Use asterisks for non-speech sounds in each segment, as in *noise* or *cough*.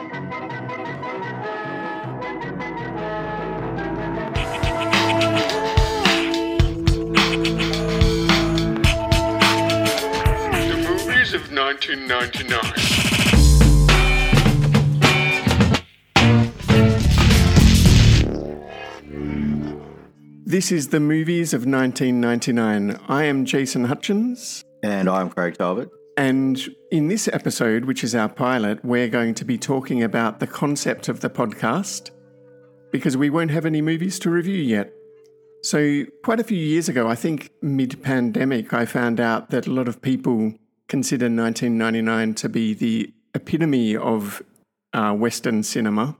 The movies of 1999. This is the movies of 1999. I am Jason Hutchens, And I'm Craig Talbot. And in this episode, which is our pilot, we're going to be talking about the concept of the podcast because we won't have any movies to review yet. So, quite a few years ago, I think mid pandemic, I found out that a lot of people consider 1999 to be the epitome of uh, Western cinema.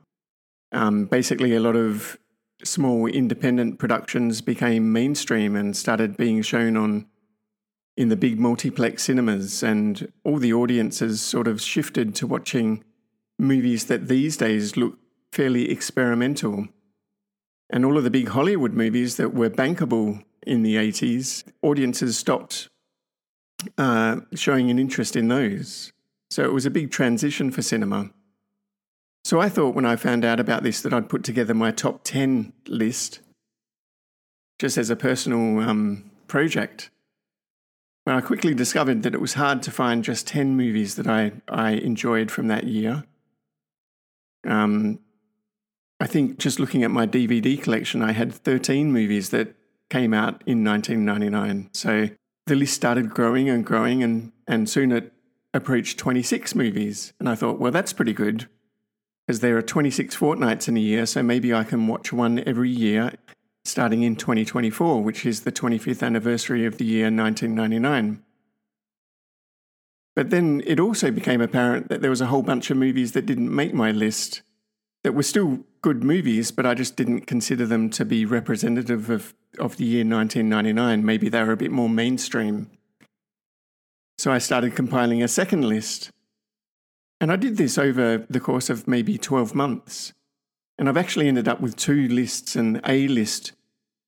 Um, basically, a lot of small independent productions became mainstream and started being shown on in the big multiplex cinemas, and all the audiences sort of shifted to watching movies that these days look fairly experimental. And all of the big Hollywood movies that were bankable in the 80s, audiences stopped uh, showing an interest in those. So it was a big transition for cinema. So I thought when I found out about this that I'd put together my top 10 list just as a personal um, project. But I quickly discovered that it was hard to find just 10 movies that I, I enjoyed from that year. Um, I think just looking at my DVD collection, I had 13 movies that came out in 1999. So the list started growing and growing, and, and soon it approached 26 movies. And I thought, well, that's pretty good because there are 26 fortnights in a year, so maybe I can watch one every year starting in 2024, which is the 25th anniversary of the year 1999. But then it also became apparent that there was a whole bunch of movies that didn't make my list that were still good movies, but I just didn't consider them to be representative of, of the year 1999. Maybe they were a bit more mainstream. So I started compiling a second list. And I did this over the course of maybe 12 months. And I've actually ended up with two lists an A list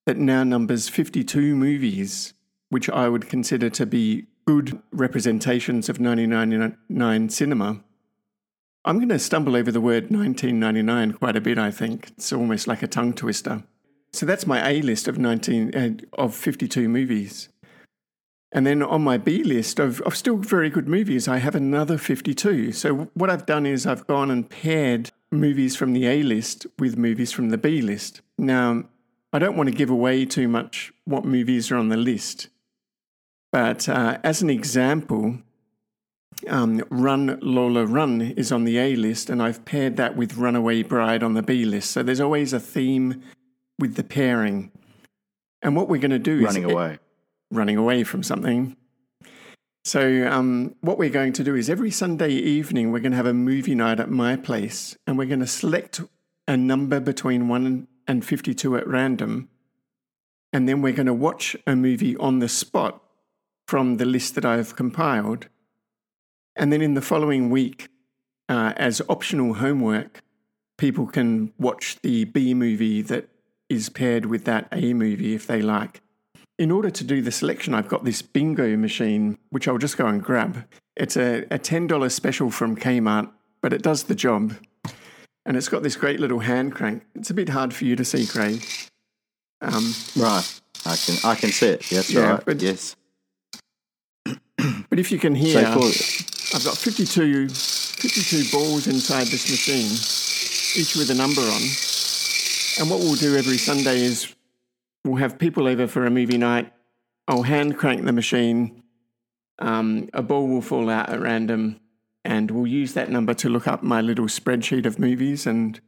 that now numbers 52 movies, which I would consider to be good representations of 1999 cinema. I'm going to stumble over the word 1999 quite a bit, I think. It's almost like a tongue twister. So that's my A list of 19 uh, of 52 movies. And then on my B list of, of still very good movies, I have another 52. So what I've done is I've gone and paired movies from the A list with movies from the B list. Now, I don't want to give away too much what movies are on the list. But uh, as an example, um, Run Lola Run is on the A list, and I've paired that with Runaway Bride on the B list. So there's always a theme with the pairing. And what we're going to do is Running away. running away from something. So, um, what we're going to do is every Sunday evening, we're going to have a movie night at my place, and we're going to select a number between 1 and 52 at random. And then we're going to watch a movie on the spot from the list that I've compiled. And then in the following week, uh, as optional homework, people can watch the B movie that is paired with that A movie if they like. In order to do the selection, I've got this bingo machine, which I'll just go and grab. It's a, a $10 special from Kmart, but it does the job. And it's got this great little hand crank. It's a bit hard for you to see, Craig. Um, Right. I can I can see it. Yes, Yeah, right. but- yes. but if you can hear, So I've got 52, 52 balls inside this machine, each with a number on. And what we'll do every Sunday is we'll have people over for a movie night. I'll hand crank the machine. Um, a ball will fall out at random, and we'll use that number to look up my little spreadsheet of movies. And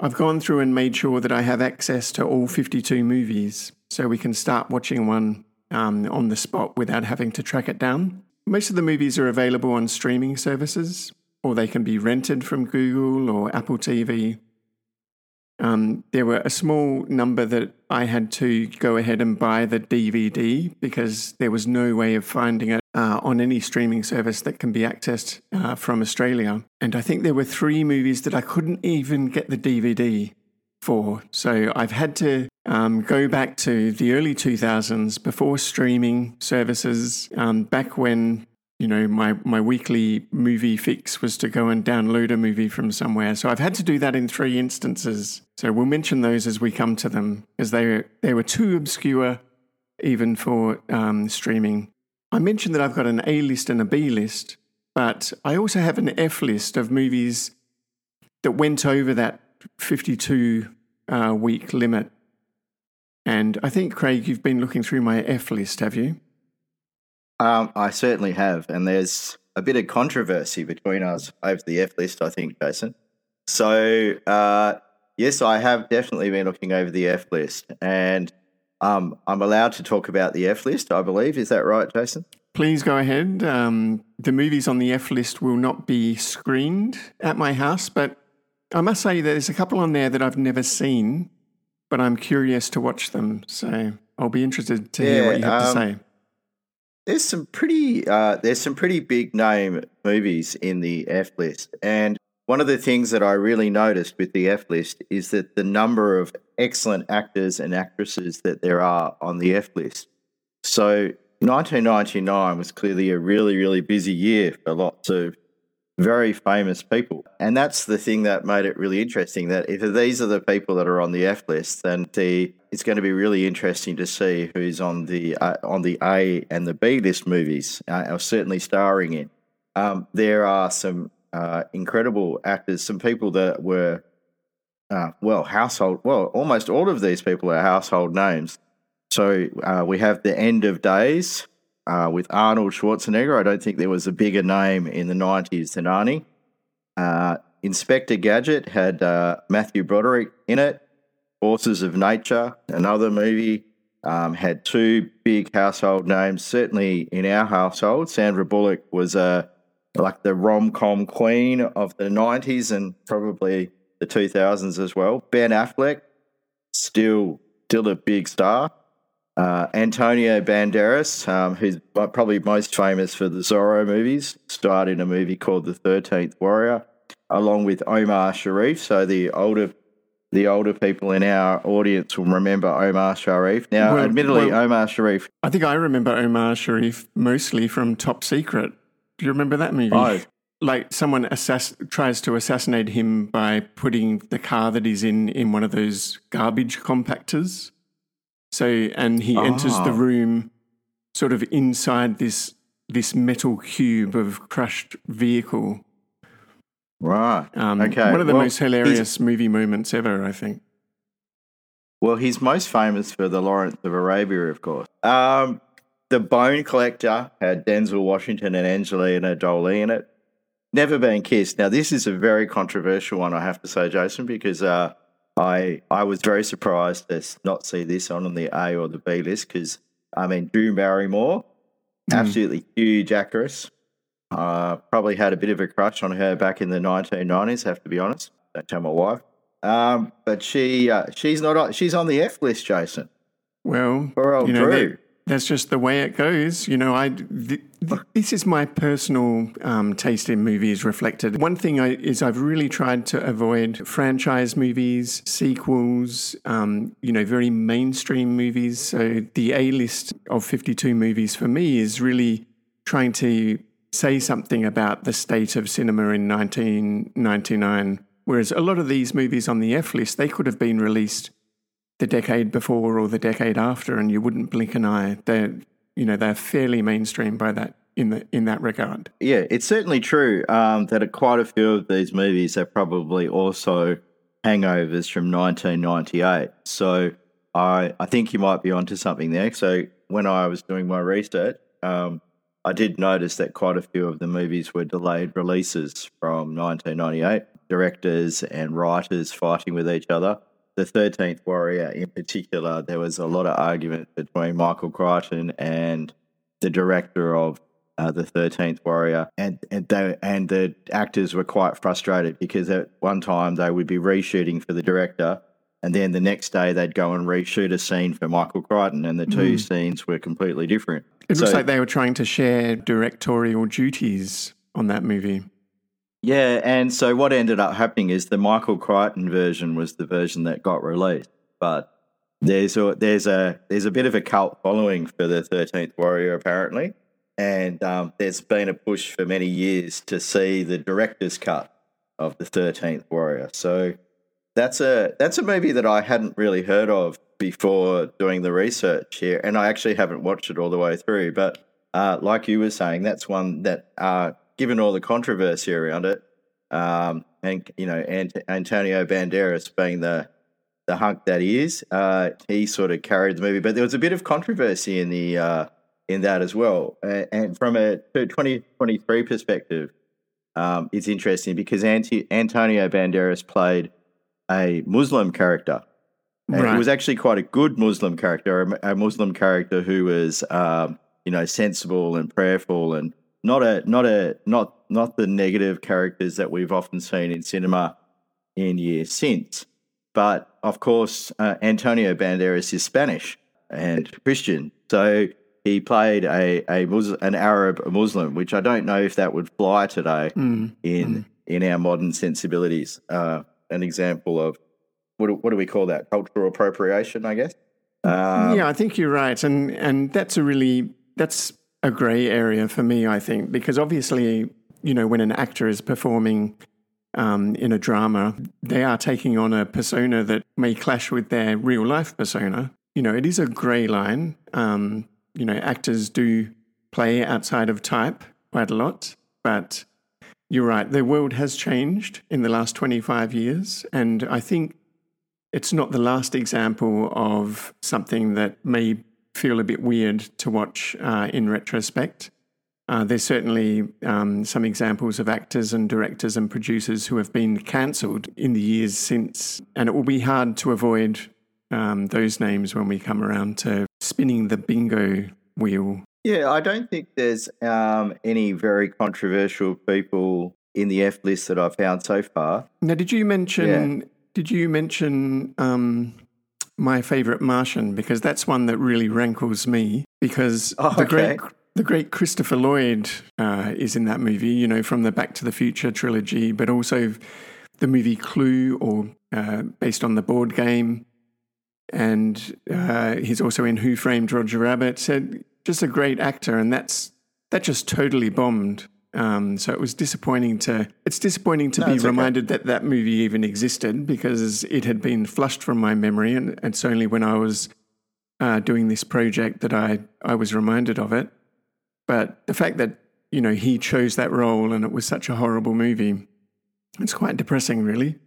I've gone through and made sure that I have access to all 52 movies so we can start watching one um, on the spot without having to track it down. Most of the movies are available on streaming services, or they can be rented from Google or Apple TV. Um, there were a small number that I had to go ahead and buy the DVD because there was no way of finding it uh, on any streaming service that can be accessed uh, from Australia. And I think there were three movies that I couldn't even get the DVD for. So I've had to um, go back to the early 2000s before streaming services, um, back when you know, my, my weekly movie fix was to go and download a movie from somewhere. So I've had to do that in three instances. So we'll mention those as we come to them, as they, they were too obscure even for um, streaming. I mentioned that I've got an A list and a B list, but I also have an F list of movies that went over that 52 uh, week limit. And I think, Craig, you've been looking through my F list, have you? Um, I certainly have, and there's a bit of controversy between us over the F list, I think, Jason. So, uh, yes, I have definitely been looking over the F list, and um, I'm allowed to talk about the F list, I believe. Is that right, Jason? Please go ahead. Um, the movies on the F list will not be screened at my house, but I must say there's a couple on there that I've never seen, but I'm curious to watch them. So I'll be interested to hear what you have um, to say. There's some pretty uh, there's some pretty big name movies in the F list, and one of the things that I really noticed with the F list is that the number of excellent actors and actresses that there are on the F list. So 1999 was clearly a really really busy year for lots of very famous people. And that's the thing that made it really interesting that if these are the people that are on the F list, then the it's going to be really interesting to see who's on the uh, on the A and the B list movies, uh, are certainly starring in. Um, there are some uh, incredible actors, some people that were, uh, well, household, well, almost all of these people are household names. So uh, we have The End of Days, uh, with Arnold Schwarzenegger. I don't think there was a bigger name in the 90s than Arnie. Uh, Inspector Gadget had uh, Matthew Broderick in it. Forces of Nature, another movie, um, had two big household names. Certainly in our household, Sandra Bullock was uh, like the rom com queen of the 90s and probably the 2000s as well. Ben Affleck, still still a big star. Uh, Antonio Banderas, um, who's probably most famous for the Zorro movies, starred in a movie called The Thirteenth Warrior, along with Omar Sharif. So the older the older people in our audience will remember Omar Sharif. Now, Well- admittedly, well- Omar Sharif. I think I remember Omar Sharif mostly from Top Secret. Do you remember that movie? Oh. Like someone assass- tries to assassinate him by putting the car that he's in in one of those garbage compactors. So, and he enters the Oh. room sort of inside this this metal cube of crushed vehicle. Right. Um, okay. One of the well, most hilarious movie moments ever, I think. Well, he's most famous for the Lawrence of Arabia, of course. Um, the Bone Collector had Denzel Washington and Angelina Jolie in it. Never been kissed. Now, this is a very controversial one, I have to say, Jason, because uh, I I was very surprised to not see this on on the A or the B list. Because I mean, Drew Barrymore, absolutely huge actress. Uh, probably had a bit of a crush on her back in the 1990s. Have to be honest. Don't tell my wife. Um, but she uh, she's not on, she's on the F list, Jason. Well, Poor old you know, Drew. That- that's just the way it goes. You know, I th- th- this is my personal um, taste in movies reflected. One thing I, is I've really tried to avoid franchise movies, sequels, um, you know, very mainstream movies. So the A list of fifty-two movies for me is really trying to say something about the state of cinema in 1999. Whereas a lot of these movies on the F list, they could have been released the decade before or the decade after, and you wouldn't blink an eye. They're, you know, they're fairly mainstream by that in the in that regard. Yeah, it's certainly true um, that quite a few of these movies are probably also hangovers from 1998. So I I think you might be onto something there. So when I was doing my research, um, I did notice that quite a few of the movies were delayed releases from 1998. Directors and writers fighting with each other. The Thirteenth Warrior, in particular, there was a lot of argument between Michael Crichton and the director of uh, the Thirteenth Warrior, and and they and the actors were quite frustrated because at one time they would be reshooting for the director, and then the next day they'd go and reshoot a scene for Michael Crichton, and the two scenes were completely different. It looks like they were trying to share directorial duties on that movie. Yeah, and so what ended up happening is the Michael Crichton version was the version that got released, but there's a there's a there's a bit of a cult following for the Thirteenth Warrior apparently. and um, there's been a push for many years to see the director's cut of the Thirteenth Warrior. So that's a that's a movie that I hadn't really heard of before doing the research here, and I actually haven't watched it all the way through. But uh, like you were saying, that's one that, uh, given all the controversy around it, um, and you know, Ant- Antonio Banderas being the the hunk that he is, uh, he sort of carried the movie. But there was a bit of controversy in the uh, in that as well. And from a 2023 perspective, um, it's interesting because Anti- Antonio Banderas played a Muslim character. And Right. He was actually quite a good Muslim character, a, a Muslim character who was, um, you know, sensible and prayerful, and not a not a not not the negative characters that we've often seen in cinema in years since. But of course, uh, Antonio Banderas is Spanish and Christian, so he played a a Mus- an Arab Muslim, which I don't know if that would fly today Mm. in in our modern sensibilities. Uh, an example of what do, what do we call that? Cultural appropriation, I guess. Um, yeah, I think you're right, and and that's a really that's a grey area for me. I think because obviously, you know, when an actor is performing um, in a drama, they are taking on a persona that may clash with their real life persona. You know, it is a grey line. Um, you know, actors do play outside of type quite a lot, but you're right. The world has changed in the last 25 years, and I think it's not the last example of something that may feel a bit weird to watch uh, in retrospect. Uh, there's certainly um, some examples of actors and directors and producers who have been cancelled in the years since, and it will be hard to avoid um, those names when we come around to spinning the bingo wheel. Yeah, I don't think there's um, any very controversial people in the F list that I've found so far. Now, did you mention? Did you mention um, my favourite Martian? Because that's one that really rankles me. Because *laughs* Oh, the great, the great Christopher Lloyd uh, is in that movie. You know, from the Back to the Future trilogy, but also the movie Clue, or uh, based on the board game. And uh, he's also in Who Framed Roger Rabbit. Said just a great actor, and that's that just totally bombed. Um, so it was disappointing to. It's disappointing to No, be it's okay. reminded that that movie even existed because it had been flushed from my memory, and it's only when I was uh, doing this project that I I was reminded of it. But the fact that you know he chose that role and it was such a horrible movie, it's quite depressing, really.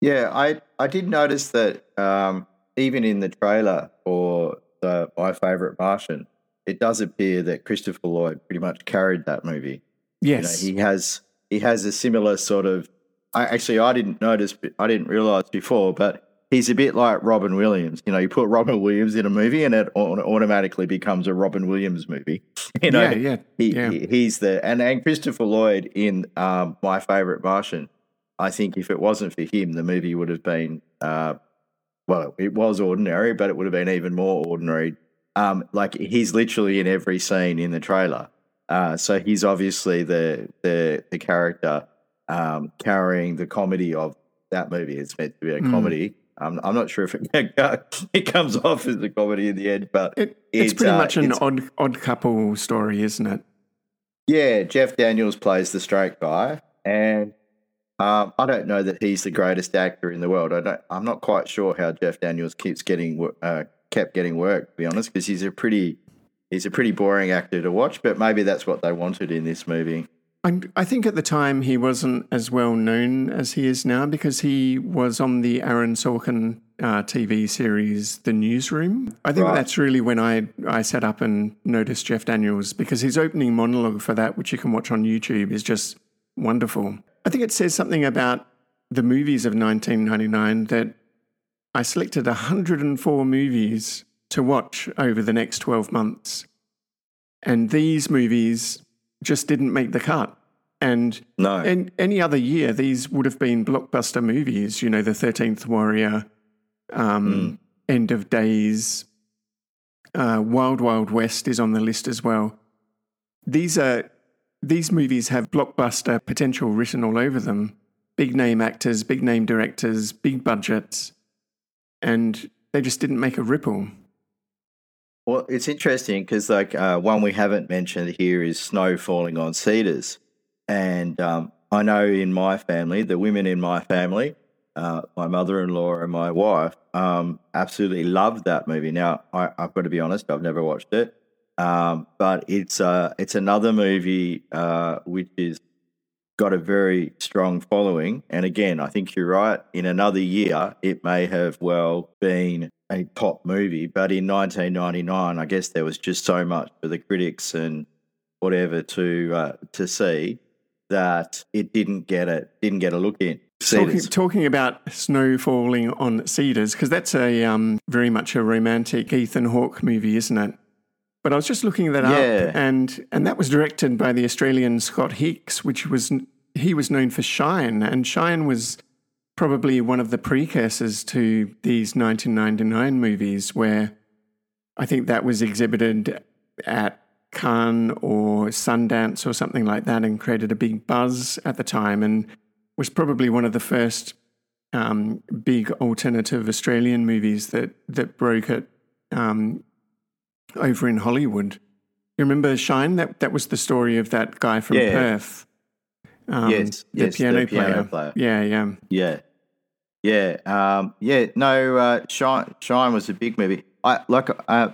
Yeah, I I did notice that um, even in the trailer for the my favorite Martian, it does appear that Christopher Lloyd pretty much carried that movie. Yes, You know, he has he has a similar sort of. I actually I didn't notice, I didn't realize before, but he's a bit like Robin Williams. You know, you put Robin Williams in a movie, and it automatically becomes a Robin Williams movie. *laughs* You know, yeah, yeah, he, yeah. he- he's the and, and Christopher Lloyd in um, my favorite Martian. I think if it wasn't for him, the movie would have been uh, well, it was ordinary, but it would have been even more ordinary. Um, like he's literally in every scene in the trailer. Uh, so he's obviously the the the character um, carrying the comedy of that movie. It's meant to be a Mm. comedy. I'm, I'm not sure if it *laughs* it comes off as a comedy in the end, but It, it's, It's, pretty uh, much an odd odd couple story, isn't it? Yeah, Jeff Daniels plays the straight guy, and um, I don't know that he's the greatest actor in the world. I don't. I'm not quite sure how Jeff Daniels keeps getting uh, kept getting work. To be honest, because he's a pretty he's a pretty boring actor to watch. But maybe that's what they wanted in this movie. I, I think at the time he wasn't as well known as he is now because he was on the Aaron Sorkin uh, TV series The Newsroom. I think Right. that's really when I, I sat up and noticed Jeff Daniels because his opening monologue for that, which you can watch on YouTube, is just wonderful. I think it says something about the movies of 1999 that I selected 104 movies to watch over the next 12 months. And these movies just didn't make the cut. And No, in any other year, these would have been blockbuster movies. You know, The Thirteenth Warrior, um, End of Days, uh, Wild Wild West is on the list as well. These are these movies have blockbuster potential written all over them. Big name actors, big name directors, big budgets, and they just didn't make a ripple. Well, it's interesting because like uh, one we haven't mentioned here is snow falling on cedars, and um, I know in my family, the women in my family, uh, my mother-in-law and my wife, um, absolutely loved that movie. Now, I, I've got to be honest, I've never watched it, um, but it's uh, it's another movie uh, which is got a very strong following. And again, I think you're right. In another year, it may have well been a top movie, but in 1999, I guess there was just so much for the critics and whatever to uh, to see that it didn't get it didn't get a look in. Talking, talking about snow falling on cedars, because that's a um, very much a romantic Ethan Hawke movie, isn't it? But I was just looking that Yeah. up, and and that was directed by the Australian Scott Hicks, which was he was known for Shine, and Shine was probably one of the precursors to these 1999 movies, where I think that was exhibited at Cannes or Sundance or something like that, and created a big buzz at the time, and was probably one of the first um, big alternative Australian movies that that broke it um, over in Hollywood. You remember Shine? That that was the story of that guy from Yeah. Perth. Um, Yes, the yes, the piano, piano player. player. Yeah, yeah. Yeah, yeah, um, yeah. No, uh, Shine, Shine was a big movie. I like uh,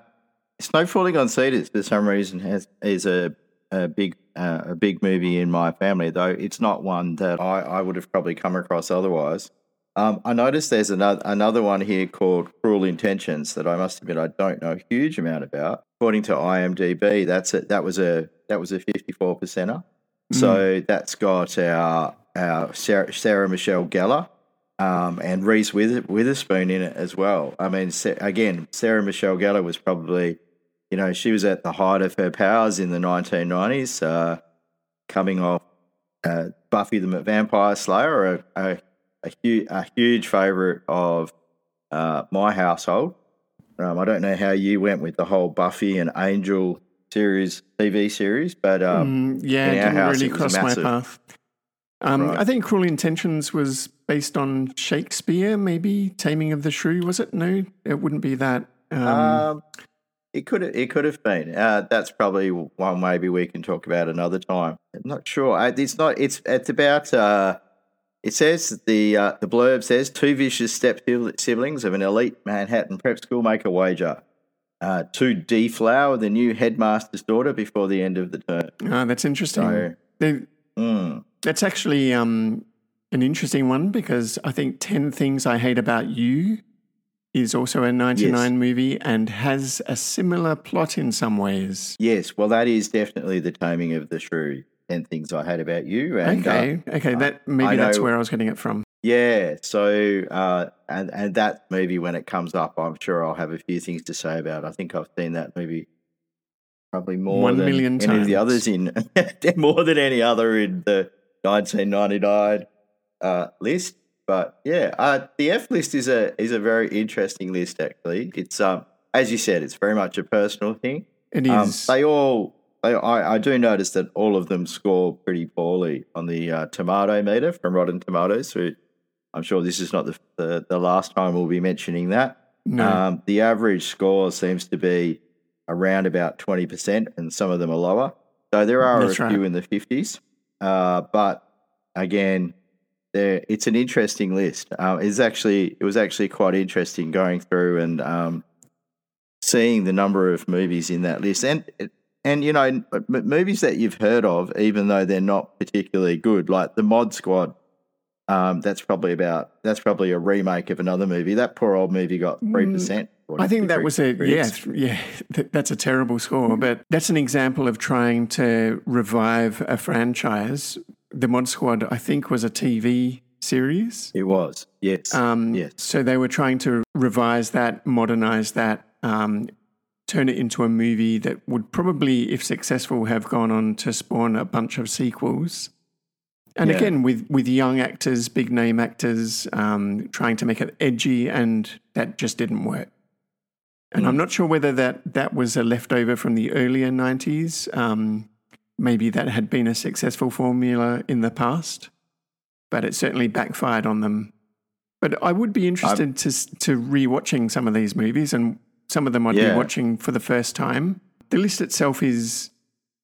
Snow Falling on Cedars for some reason has is a a big uh, a big movie in my family, though it's not one that I, I would have probably come across otherwise. Um, I noticed there's another another one here called Cruel Intentions that I must admit I don't know a huge amount about. According to IMDb, that's it. That was a that was a fifty four percenter. So that's got our our Sarah, Sarah Michelle Gellar um, and Reese Wither, Witherspoon in it as well. I mean, again, Sarah Michelle Gellar was probably, you know, she was at the height of her powers in the 1990s, uh, coming off uh, Buffy the Vampire Slayer, a, a, a, hu- a huge favourite of uh, my household. Um, I don't know how you went with the whole Buffy and Angel series, TV series, but um, Mm, yeah, in it our didn't house, really it cross my path. Um, Right. I think Cruel Intentions was based on Shakespeare, maybe Taming of the Shrew. Was it? No, it wouldn't be that. Um, Um, it could it could have been. Uh, that's probably one maybe we can talk about another time. I'm not sure. It's not. It's it's about. Uh, it says the uh, the blurb says two vicious step siblings of an elite Manhattan prep school make a wager uh, to deflower the new headmaster's daughter before the end of the term. Oh, that's interesting. So- They- Mm. That's actually um, an interesting one because I think 10 Things I Hate About You is also a 99 movie and has a similar plot in some ways. Yes, well, that is definitely the taming of the shrew. Ten things I hate about you. And, uh, okay, okay, that maybe that's where I was getting it from. Yeah, so uh, and and that movie when it comes up, I'm sure I'll have a few things to say about. I think I've seen that movie probably more One than million any of the others in *laughs* more than any other in the 1999 uh, list. But yeah, uh, the F list is a is a very interesting list. Actually, it's um as you said, it's very much a personal thing. It Um, they all, they, I, I do notice that all of them score pretty poorly on the uh, tomato meter from Rotten Tomatoes. So I'm sure this is not the, the, the last time we'll be mentioning that. no. Um, the average score seems to be around about 20%, and some of them are lower. So there are That's a right. few in the 50s. Uh, but again, there, it's an interesting list. Um, it's actually it was actually quite interesting going through and um, seeing the number of movies in that list, and and you know m- movies that you've heard of, even though they're not particularly good, like the Mod Squad. Um, that's probably about that's probably a remake of another movie. That poor old movie got three percent. I think that was a yeah, yeah. *laughs* th- That's a terrible score, but that's an example of trying to revive a franchise. The Mod Squad, I think, was a TV series. It was yes, Um, yes. So they were trying to revise that, modernize that, um, turn it into a movie that would probably, if successful, have gone on to spawn a bunch of sequels. And Yeah. again, with with young actors, big name actors, um, trying to make it edgy, and that just didn't work. And Mm. I'm not sure whether that that was a leftover from the earlier '90s. Um, maybe that had been a successful formula in the past, but it certainly backfired on them. But I would be interested to to rewatching some of these movies and some of them I'd Yeah. be watching for the first time. The list itself is,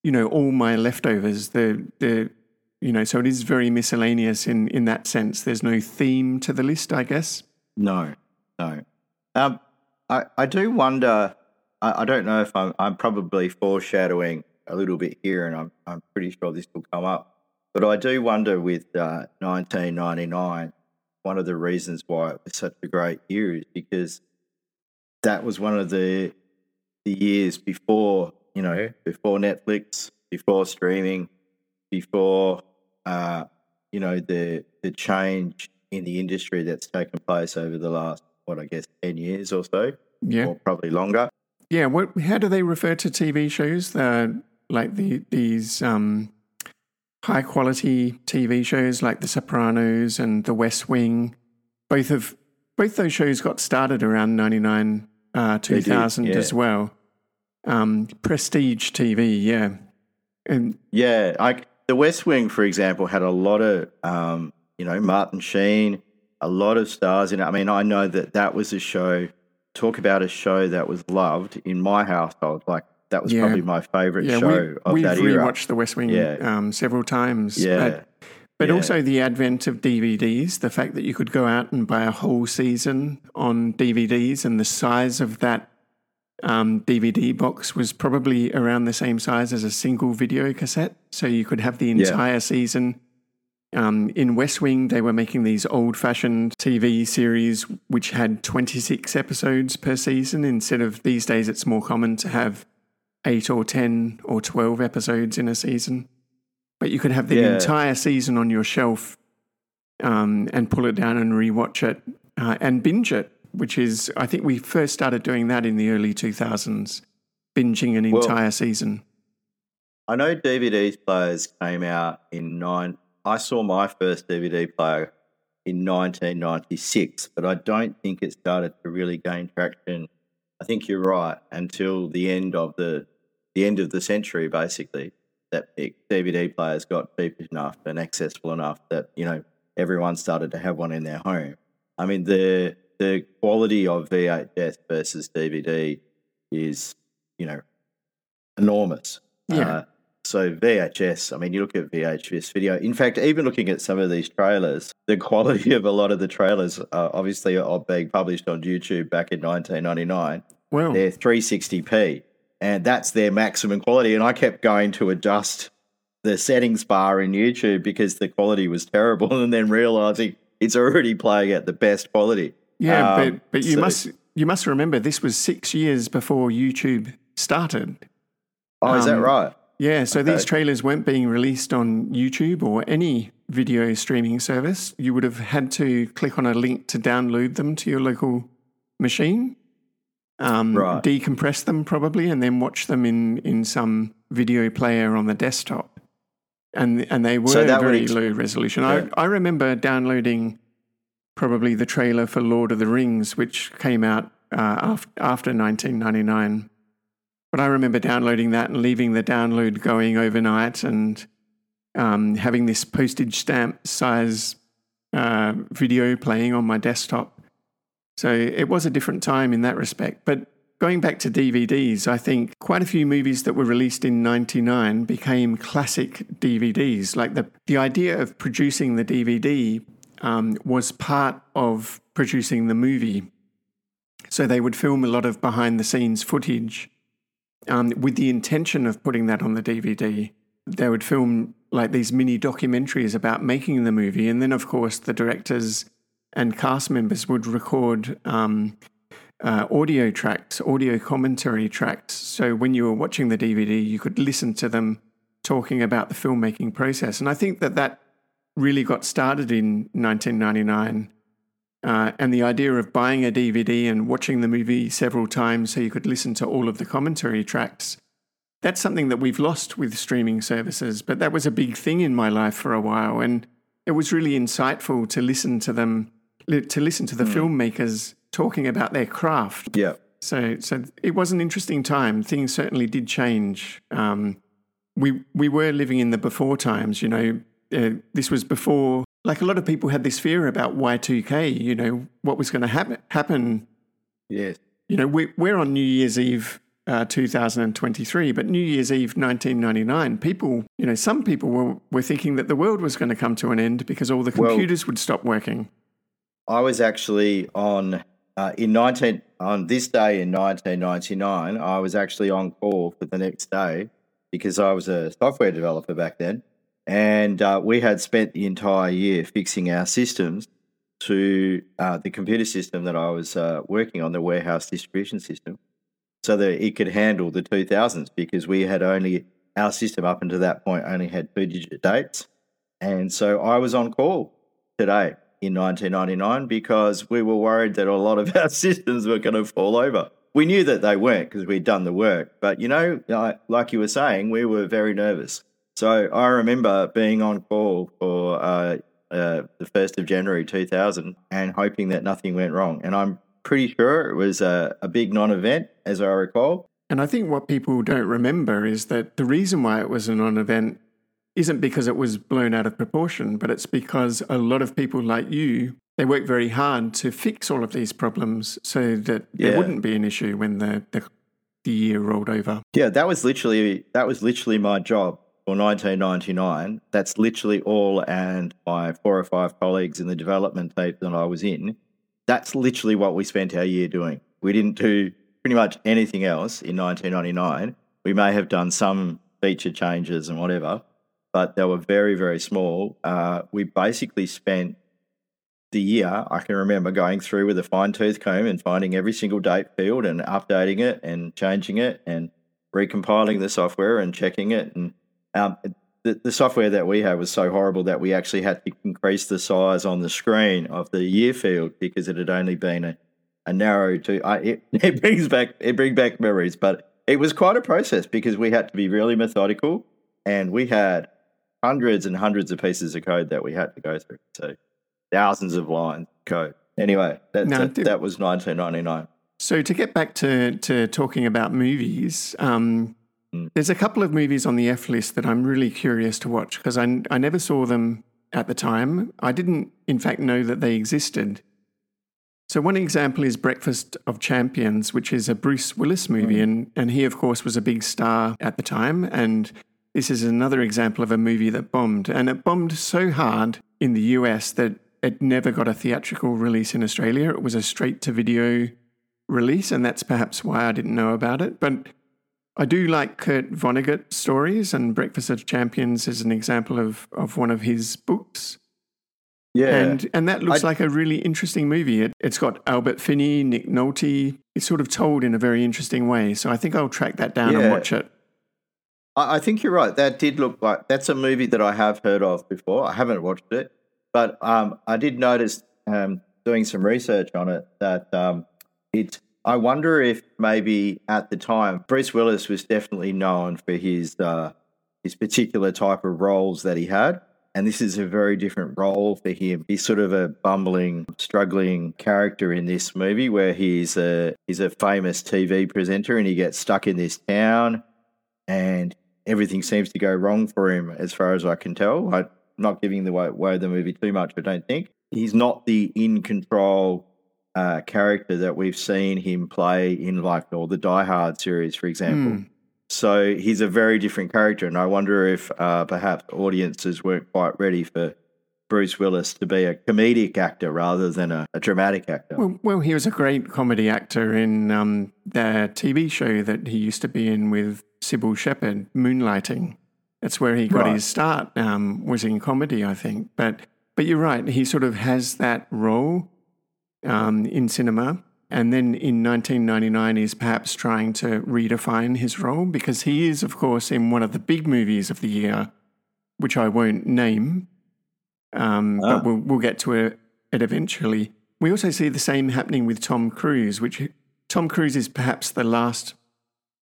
you know, all my leftovers. The the you know, so it is very miscellaneous in in that sense. There's no theme to the list, I guess. No, no. Um, I, I do wonder. I, I don't know if I'm I'm probably foreshadowing a little bit here, and I'm I'm pretty sure this will come up. But I do wonder with uh, 1999, one of the reasons why it was such a great year is because that was one of the the years before you know before Netflix, before streaming, before uh, you know the the change in the industry that's taken place over the last what I guess ten years or so, Yeah. or probably longer. Yeah, what? How do they refer to TV shows? The like the these um, high quality TV shows like The Sopranos and The West Wing. Both of both those shows got started around ninety nine, uh, two thousand yeah. as well. Um, prestige TV, yeah, and Yeah, like the West Wing, for example, had a lot of um, you know Martin Sheen, a lot of stars in it. I mean, I know that that was a show. Talk about a show that was loved in my household. Like that was Yeah. probably my favorite yeah, show we, of we've that era. rewatched The West Wing Yeah. um, several times. Yeah. but, but also the advent of DVDs, the fact that you could go out and buy a whole season on DVDs, and the size of that um, DVD box was probably around the same size as a single video cassette. So you could have the entire season. Um, in West Wing, they were making these old fashioned TV series which had 26 episodes per season. Instead of these days, it's more common to have eight or 10 or 12 episodes in a season. But you could have the Yeah. entire season on your shelf um, and pull it down and rewatch it uh, and binge it, which is, I think we first started doing that in the early 2000s, binging an Well- entire season. I know DVD players came out in nine. I saw my first DVD player in 1996, but I don't think it started to really gain traction. I think you're right until the end of the the end of the century, basically. That DVD players got cheap enough and accessible enough that you know everyone started to have one in their home. I mean the the quality of VHS versus DVD is you know enormous. Yeah. Uh, so VHS, I mean, you look at VHS video. In fact, even looking at some of these trailers, the quality *laughs* of a lot of the trailers, uh, obviously, are being published on YouTube back in 1999. Well, They're 360p, and that's their maximum quality. And I kept going to adjust the settings bar in YouTube because the quality was terrible, *laughs* and then realizing it's already playing at the best quality. yeah, Um, but, but you so- must you must remember this was six years before YouTube started. Oh, is that um, right? Yeah, so these trailers weren't being released on YouTube or any video streaming service. You would have had to click on a link to download them to your local machine, um, Right. decompress them probably, and then watch them in, in some video player on the desktop. And and they were So very ex- low resolution. I I remember downloading probably the trailer for Lord of the Rings, which came out uh, after after 1999. But I remember downloading that and leaving the download going overnight and um, having this postage stamp size uh, video playing on my desktop. So it was a different time in that respect. But going back to DVDs, I think quite a few movies that were released in 99 became classic DVDs. Like the, the idea of producing the DVD um, was part of producing the movie. So they would film a lot of behind the scenes footage um, with the intention of putting that on the DVD. They would film like these mini documentaries about making the movie. And then, of course, the directors and cast members would record um, uh, audio tracks, audio commentary tracks. So when you were watching the DVD, you could listen to them talking about the filmmaking process. And I think that that really got started in 1999. Uh, and the idea of buying a DVD and watching the movie several times so you could listen to all of the commentary tracks, that's something that we've lost with streaming services. But that was a big thing in my life for a while. And it was really insightful to listen to them, to listen to the filmmakers talking about their craft. Yeah. So, so it was an interesting time. Things certainly did change. Um, we we were living in the before times. You know, uh, this was before. Like a lot of people had this fear about Y two K. You know, what was going to happen happen Yes. you know, we, we're on New Year's Eve uh, 2023, but New Year's Eve 1999, people, you know, some people were, were thinking that the world was going to come to an end because all the Well- computers would stop working. I was actually on uh, in nineteen on this day in nineteen ninety nine. I was actually on call for the next day because I was a software developer back then, and uh, we had spent the entire year fixing our systems to uh, the computer system that I was uh, working on, the warehouse distribution system, so that it could handle the two thousands because we had only our system up until that point only had two digit dates, and so I was on call today in 1999 because we were worried that a lot of *laughs* our systems were going to fall over. We knew that they weren't because we'd done the work, but you know, like you were saying, we were very nervous. So I remember being on call for uh, uh, the 1st of January 2000 and hoping that nothing went wrong. And I'm pretty sure it was a, a big non event, as I recall. And I think what people don't remember is that the reason why it was a non event isn't because it was blown out of proportion, but it's because a lot of people like you, they worked very hard to fix all of these problems so that there wouldn't be an issue when the, the, the year rolled over. Yeah, that was literally that was literally my job for 1999. That's literally all, and my four or five colleagues in the development team that I was in. That's literally what we spent our year doing. We didn't do pretty much anything else in 1999. We may have done some feature changes and whatever, but they were very very small. Uh, we basically spent the year, I can remember going through with a fine tooth comb and finding every single date field and updating it and changing it and recompiling the software and checking it. And um, the, the software that we had was so horrible that we actually had to increase the size on the screen of the year field because it had only been a, a narrow to. I, it, *laughs* it brings back it brings back memories, but it was quite a process because we had to be really methodical and we had hundreds and hundreds of pieces of code that we had to go through. So thousands of lines of code. Anyway, that, No, that, that was 1999. So to get back to, to talking about movies, um. Mm. there's a couple of movies on the F list that I'm really curious to watch because I, I never saw them at the time. I didn't, in fact, know that they existed. So one example is Breakfast of Champions, which is a Bruce Willis movie, mm. and, and he, of course, was a big star at the time. And this is another example of a movie that bombed, and it bombed so hard in the US that it never got a theatrical release in Australia. It was a straight to video release, and that's perhaps why I didn't know about it. But I do like Kurt Vonnegut stories, and Breakfast of Champions is an example of, of one of his books. Yeah. And and that looks I- like a really interesting movie. It, it's got Albert Finney, Nick Nolte. It's sort of told in a very interesting way. So I think I'll track that down and watch it. I, I think you're right. That did look like that's a movie that I have heard of before. I haven't watched it, but um, I did notice um, doing some research on it that um, it. I wonder if maybe at the time Bruce Willis was definitely known for his uh, his particular type of roles that he had. And this is a very different role for him. He's sort of a bumbling, struggling character in this movie where he's a he's a famous TV presenter and he gets stuck in this town and everything seems to go wrong for him as far as I can tell. I'm not giving the way, away the movie too much, I don't think. He's not the in control uh, character that we've seen him play in like all the Die Hard series, for example. Hmm. So he's a very different character, and I wonder if uh, perhaps audiences weren't quite ready for Bruce Willis to be a comedic actor rather than a, a dramatic actor. Well, well, he was a great comedy actor in um, the TV show that he used to be in with Cybill Shepherd, Moonlighting. That's where he got Right. his start. Um, was in comedy, I think. But but you're right. He sort of has that role um, in cinema, and then in 1999, he's perhaps trying to redefine his role because he is, of course, in one of the big movies of the year, which I won't name, um, Ah. but we'll, we'll get to it, it eventually. We also see the same happening with Tom Cruise, which Tom Cruise is perhaps the last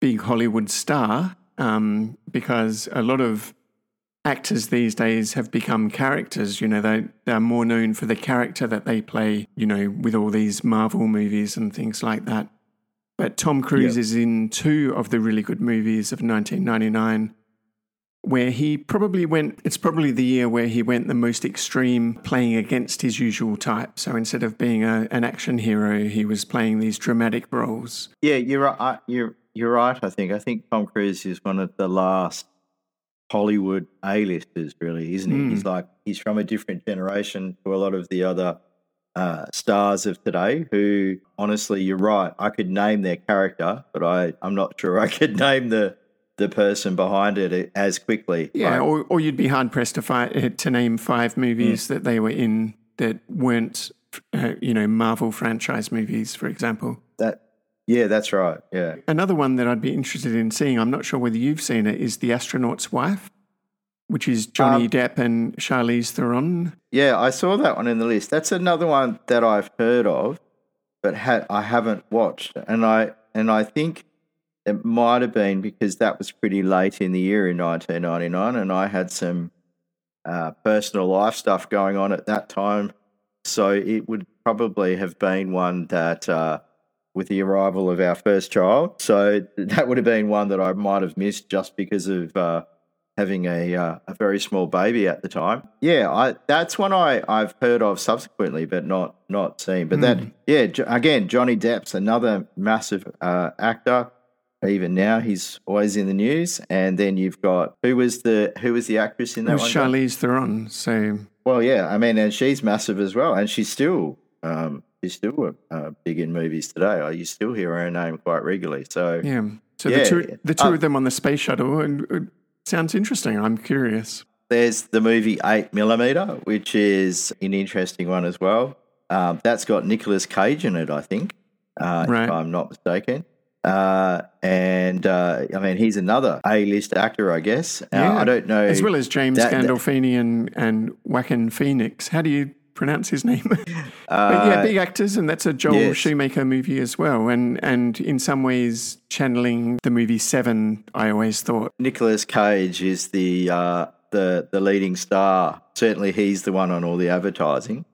big Hollywood star um, because a lot of actors these days have become characters. You know, they, they're more known for the character that they play, you know, with all these Marvel movies and things like that. But Tom Cruise Yeah. is in two of the really good movies of 1999. where he probably went, it's probably the year where he went the most extreme, playing against his usual type. So instead of being a, an action hero, he was playing these dramatic roles. Yeah, you're right. You're you're right. I think I think Tom Cruise is one of the last Hollywood A-listers, really, isn't he? Mm. He's like he's from a different generation to a lot of the other uh, stars of today. Who, honestly, you're right. I could name their character, but I I'm not *laughs* sure I could name the the person behind it as quickly. Yeah, Like, or, or you'd be hard pressed to, find, to name five movies that they were in that weren't, uh, you know, Marvel franchise movies, for example. that. Yeah, that's right. Yeah. Another one that I'd be interested in seeing, I'm not sure whether you've seen it, is The Astronaut's Wife, which is Johnny Um, Depp and Charlize Theron. Yeah, I saw that one in the list. That's another one that I've heard of, but ha- I haven't watched. And I and I think it might have been because that was pretty late in the year in 1999, and I had some uh, personal life stuff going on at that time. So it would probably have been one that, uh, with the arrival of our first child, so that would have been one that I might have missed just because of uh, having a uh, a very small baby at the time. Yeah, I that's one I I've heard of subsequently, but not not seen. But that yeah, Jo- again, Johnny Depp's another massive uh, actor. Even now, he's always in the news. And then you've got who was the who was the actress in It that was one? Charlize Theron. So, Well, yeah, I mean, and she's massive as well, and she's still um, she's still uh, big in movies today. I you still hear her name quite regularly. So yeah. So Yeah, the two, the two uh, of them on the space shuttle, and it sounds interesting. I'm curious. There's the movie Eight Millimeter, which is an interesting one as well. Um, that's got Nicolas Cage in it, I think, uh, Right. if I'm not mistaken. Uh, and uh, I mean, he's another A-list actor, I guess. Uh, Yeah. I don't know. As well as James that- that- Gandolfini and, and Joaquin Phoenix. How do you pronounce his name? *laughs* but Uh, yeah, big actors, and that's a Joel yes. Schumacher movie as well. And and in some ways, channeling the movie Seven, I always thought. Nicolas Cage is the uh, the the leading star. Certainly, he's the one on all the advertising.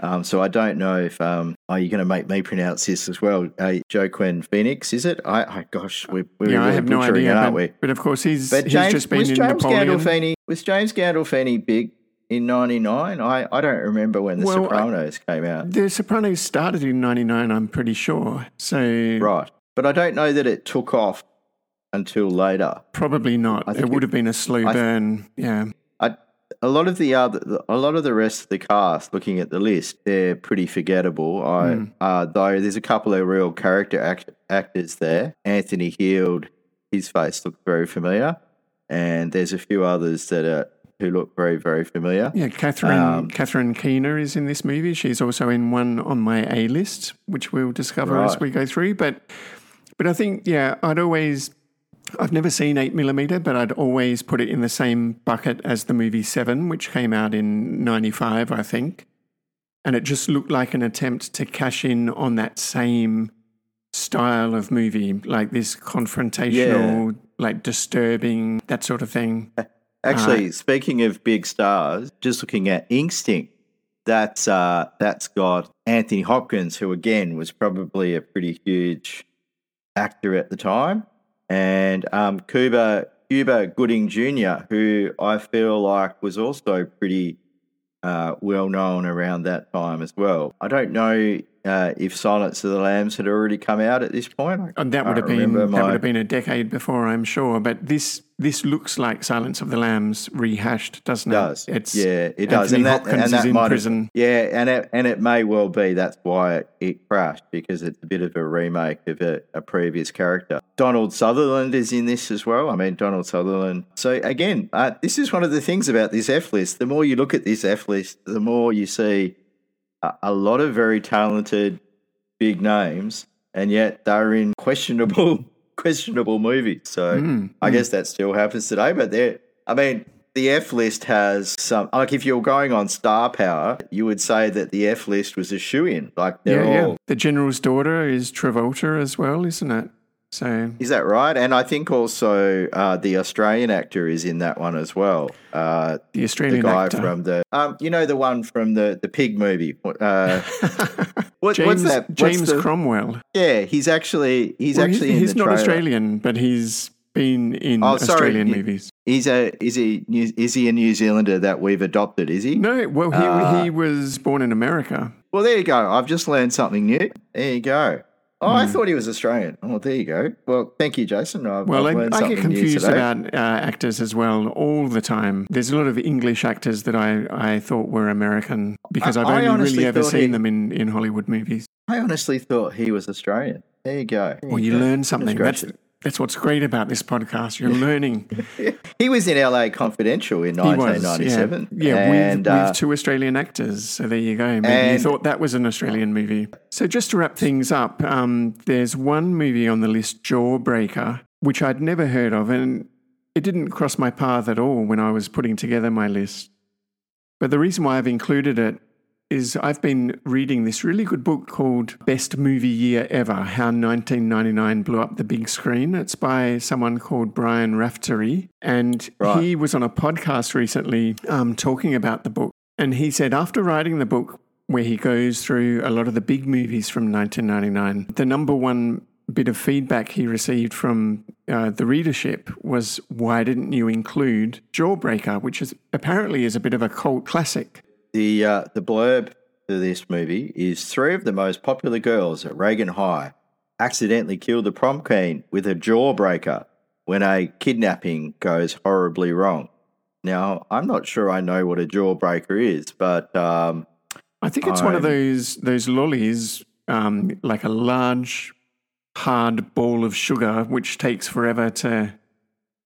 Um, so I don't know if um, are you going to make me pronounce this as well? Uh, Joaquin Phoenix, is it? I, I gosh, we're, we're Yeah, really I have no idea. it, aren't but, we? but of course, he's, But he's James just been was in James Napoleon. Gandolfini was James Gandolfini big in '99? I, I don't remember when The Well, I- Sopranos came out. The Sopranos started in '99, I'm pretty sure. So Right, but I don't know that it took off until later. probably not. I It would it- have been a slow I- burn. Yeah. I, a lot of the other, a lot of the rest of the cast, looking at the list, they're pretty forgettable. I, Hmm. uh, though there's a couple of real character act, actors there. Anthony Heald, his face looks very familiar, and there's a few others that are who look very, very familiar. Yeah, Catherine Um, Catherine Keener is in this movie. She's also in one on my A list, which we'll discover as we go through. But but I think yeah, I'd always I've never seen eight millimeter, but I'd always put it in the same bucket as the movie Seven, which came out in '95, I think, and it just looked like an attempt to cash in on that same style of movie, like this confrontational, like disturbing, that sort of thing. Actually, speaking of big stars, just looking at Instinct, that's uh, that's got Anthony Hopkins, who again was probably a pretty huge actor at the time, and um, Cuba Cuba Gooding Jr., who I feel like was also pretty uh, well known around that time as well. I don't know uh, if Silence of the Lambs had already come out at this point. I And that would have been remember that would have been a decade before, I'm sure. But this this looks like Silence of the Lambs rehashed, doesn't it? does. It's yeah, it does. Anthony And that, Hopkins and that is in might have- prison. yeah, and it and it may well be that's why it, it crashed because it's a bit of a remake of a, a previous character. Donald Sutherland is in this as well. I mean, Donald Sutherland. So again, uh, this is one of the things about this F list. The more you look at this F list, the more you see a, lot of very talented big names, and yet they're in questionable *laughs* questionable movies. So Mm, I guess that still happens today, but there. I mean, the F list has some. Like, if you're going on star power, you would say that the F list was a shoe in. Like, they're yeah, all. yeah. The general's daughter is Travolta as well, isn't it? So Is that right? And I think also uh, the Australian actor is in that one as well. Uh, the the Australian guy actor. from the, um, you know, the one from the the pig movie. Uh, *laughs* what, James what's that? What's James the- Cromwell. Yeah, he's actually he's Well, actually he's, he's the not trailer. Australian, but he's been in Oh, Australian you- movies. He's a is he New- is he a New Zealander that we've adopted? Is he? No, well, he, Uh, he was born in America. Well, there you go. I've just learned something new. There you go. Oh, Hmm. I thought he was Australian. Oh, there you go. Well, thank you, Jason. I've, Well, I've I, I get confused about uh, actors as well all the time. There's a lot of English actors that I, I thought were American because I- I've only really ever seen he- them in, in Hollywood movies. I honestly thought he was Australian. There you go. There Well, you go. learn something. That's. That's what's great about this podcast. You're learning. *laughs* He was in LA Confidential in He was, 1997. yeah, yeah and, with, uh, with two Australian actors. So there you go. Maybe you thought that was an Australian movie. So just to wrap things up, um, there's one movie on the list, Jawbreaker, which I'd never heard of, and it didn't cross my path at all when I was putting together my list. But the reason why I've included it is I've been reading this really good book called Best Movie Year Ever How 1999 Blew Up the Big Screen. It's by someone called Brian Raftery. And Right. he was on a podcast recently um, talking about the book. And he said after writing the book, where he goes through a lot of the big movies from 1999, the number one bit of feedback he received from uh, the readership was why didn't you include Jawbreaker, which is apparently is a bit of a cult classic. The uh, the blurb to this movie is three of the most popular girls at Reagan High accidentally killed the prom queen with a jawbreaker when a kidnapping goes horribly wrong. Now, I'm not sure I know what a jawbreaker is, but um, I think it's one of those those lollies, um, like a large, hard ball of sugar, which takes forever to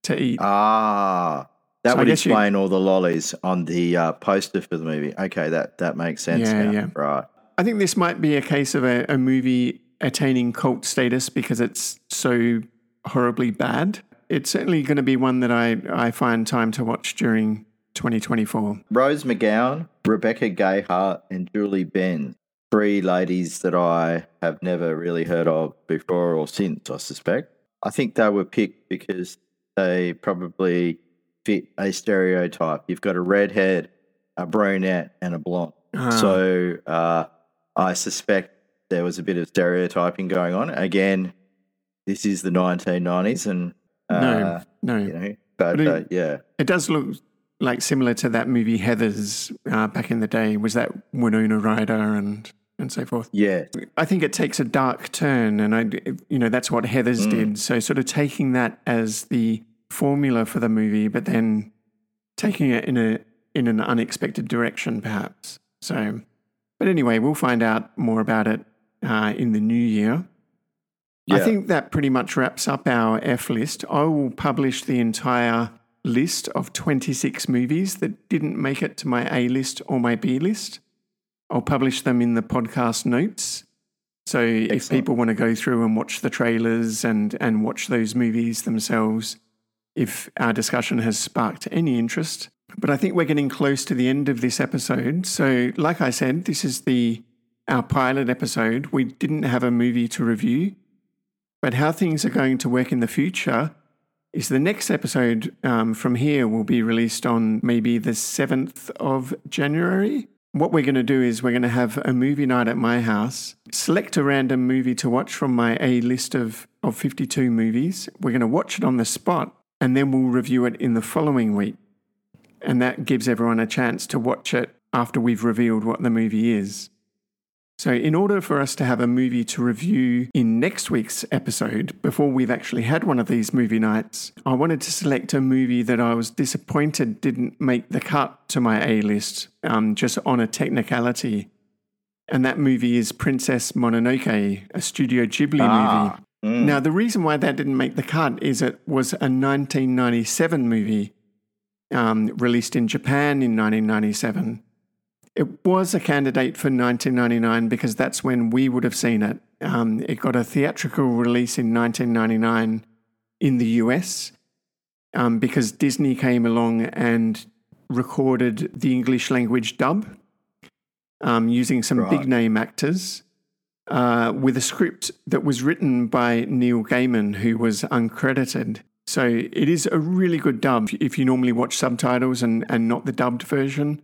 to eat. ah, that So would guess you- explain all the lollies on the uh, poster for the movie. Okay, that that makes sense Yeah, now. yeah. Right. I think this might be a case of a, a movie attaining cult status because it's so horribly bad. It's certainly going to be one that I, I find time to watch during 2024. Rose McGowan, Rebecca Gayhart, and Julie Benz. Three ladies that I have never really heard of before or since, I suspect. I think they were picked because they probably fit a stereotype. You've got a redhead, a brunette, and a blonde. Ah. So uh, I suspect there was a bit of stereotyping going on. Again, this is the 1990s, and uh, no, no. you know, but But it- uh, yeah, It does look like similar to that movie Heathers uh, back in the day. Was that Winona Ryder and and so forth? yeah, I think it takes a dark turn, and I, you know, that's what Heathers did. So, sort of taking that as the formula for the movie, but then taking it in a in an unexpected direction, perhaps. So, but anyway, we'll find out more about it uh, in the new year. I think that pretty much wraps up our F list. I will publish the entire list of 26 movies that didn't make it to my A list or my B list. I'll publish them in the podcast notes. So if people want to go through and watch the trailers and, and watch those movies themselves, if our discussion has sparked any interest. But I think we're getting close to the end of this episode. So, like I said, this is the our pilot episode. We didn't have a movie to review, but how things are going to work in the future is the next episode um, from here will be released on maybe the 7th of January. What we're going to do is we're going to have a movie night at my house, select a random movie to watch from my A list of, of 52 movies. We're going to watch it on the spot, and then we'll review it in the following week. And that gives everyone a chance to watch it after we've revealed what the movie is. So, in order for us to have a movie to review in next week's episode, before we've actually had one of these movie nights, I wanted to select a movie that I was disappointed didn't make the cut to my A list, um, just on a technicality. And that movie is Princess Mononoke, a Studio Ghibli Ah, movie. Now, the reason why that didn't make the cut is it was a 1997 movie um, released in Japan in 1997. It was a candidate for 1999 because that's when we would have seen it. Um, it got a theatrical release in 1999 in the US um, because Disney came along and recorded the English language dub um, using some Right. big name actors uh, with a script that was written by Neil Gaiman, who was uncredited. So it is a really good dub if you normally watch subtitles and, and not the dubbed version.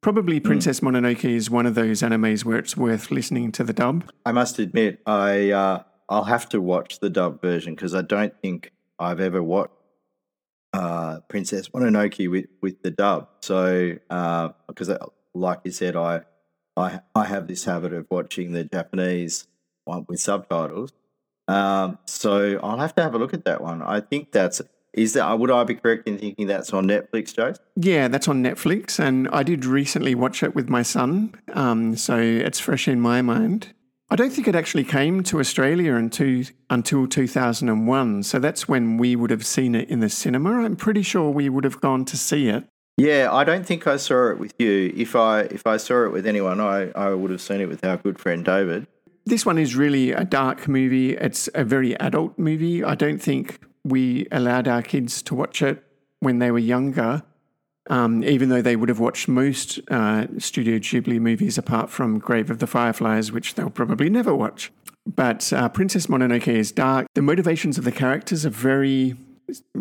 Probably Princess Mononoke is one of those animes where it's worth listening to the dub. I must admit, I uh, I'll have to watch the dub version because I don't think I've ever watched uh, Princess Mononoke with, with the dub. So, because uh, like you said, I, I I have this habit of watching the Japanese one with subtitles. Um, so I'll have to have a look at that one. I think that's is that would I be correct in thinking that's on Netflix, Joe? Yeah, that's on Netflix, and I did recently watch it with my son, um, so it's fresh in my mind. I don't think it actually came to Australia until, until 2001. So that's when we would have seen it in the cinema. I'm pretty sure we would have gone to see it. Yeah, I don't think I saw it with you. If I if I saw it with anyone, I, I would have seen it with our good friend David. This one is really a dark movie. It's a very adult movie. I don't think we allowed our kids to watch it when they were younger um, even though they would have watched most uh, Studio Ghibli movies apart from Grave of the Fireflies, which they'll probably never watch. But uh, Princess Mononoke is dark. The motivations of the characters are very,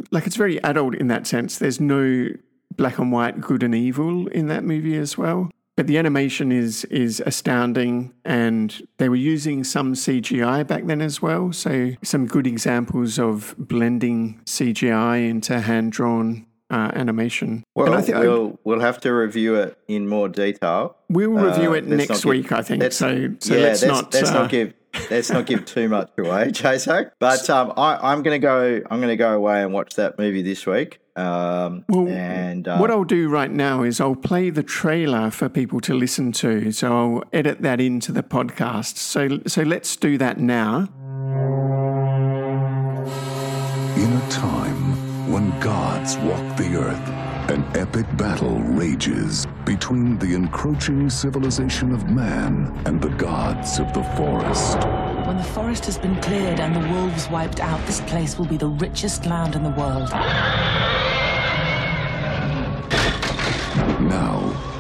like, it's very adult in that sense. There's no black and white good and evil in that movie as well. But the animation is is astounding, and they were using some CGI back then as well. So some good examples of blending CGI into hand drawn uh, animation. Well, I think we'll we'll have to review it in more detail. We'll review uh, it next week, I think. So, so yeah, let's, let's not let's uh, not give let's not give too much away, *laughs* Jaso. But um, I, am going to go. I'm going to go away and watch that movie this week. Um, well, and uh, what I'll do right now is I'll play the trailer for people to listen to. So I'll edit that into the podcast. So so let's do that now. In a time when gods walk the earth, an epic battle rages between the encroaching civilization of man and the gods of the forest. When the forest has been cleared and the wolves wiped out, this place will be the richest land in the world.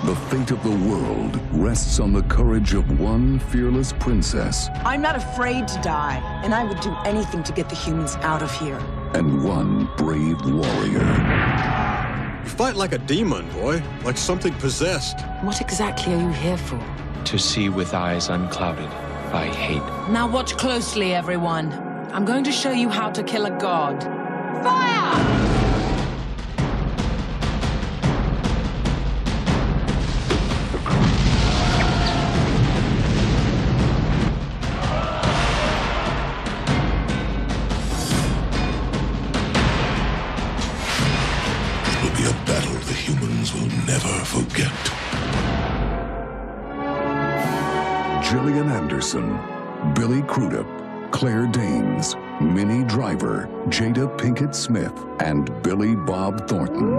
The fate of the world rests on the courage of one fearless princess. I'm not afraid to die, and I would do anything to get the humans out of here. And one brave warrior. You fight like a demon, boy, like something possessed. What exactly are you here for? To see with eyes unclouded by hate. Now watch closely, everyone. I'm going to show you how to kill a god. Fire! Pinkett Smith, and Billy Bob Thornton.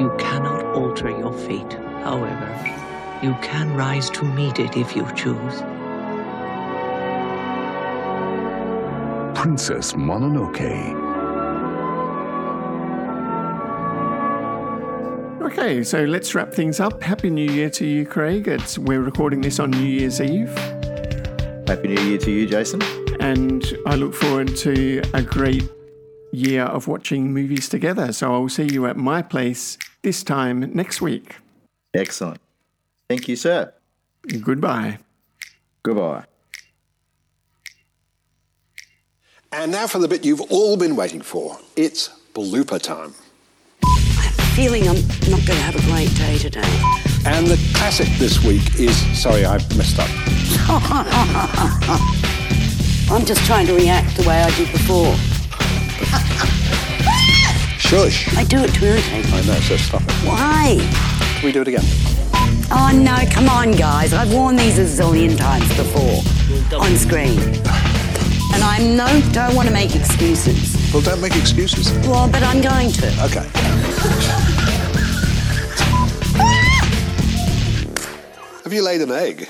You cannot alter your fate, however. You can rise to meet it if you choose. Princess Mononoke Okay, so let's wrap things up. Happy New Year to you, Craig. It's, we're recording this on New Year's Eve. Happy New Year to you, Jason. And I look forward to a great year of watching movies together. So I'll see you at my place this time next week. Excellent. Thank you, sir. Goodbye. Goodbye. And now for the bit you've all been waiting for. It's blooper time I have a feeling I'm not going to have a great day today. And the classic this week is sorry, I messed up. *laughs* I'm just trying to react the way I did before. Shush. I do it to irritate. I know, so stop it. Why? Can we do it again? Oh no, come on, guys. I've worn these a zillion times before on screen. And I no don't want to make excuses. Well, don't make excuses. Well, but I'm going to. Okay. *laughs* Have you laid an egg?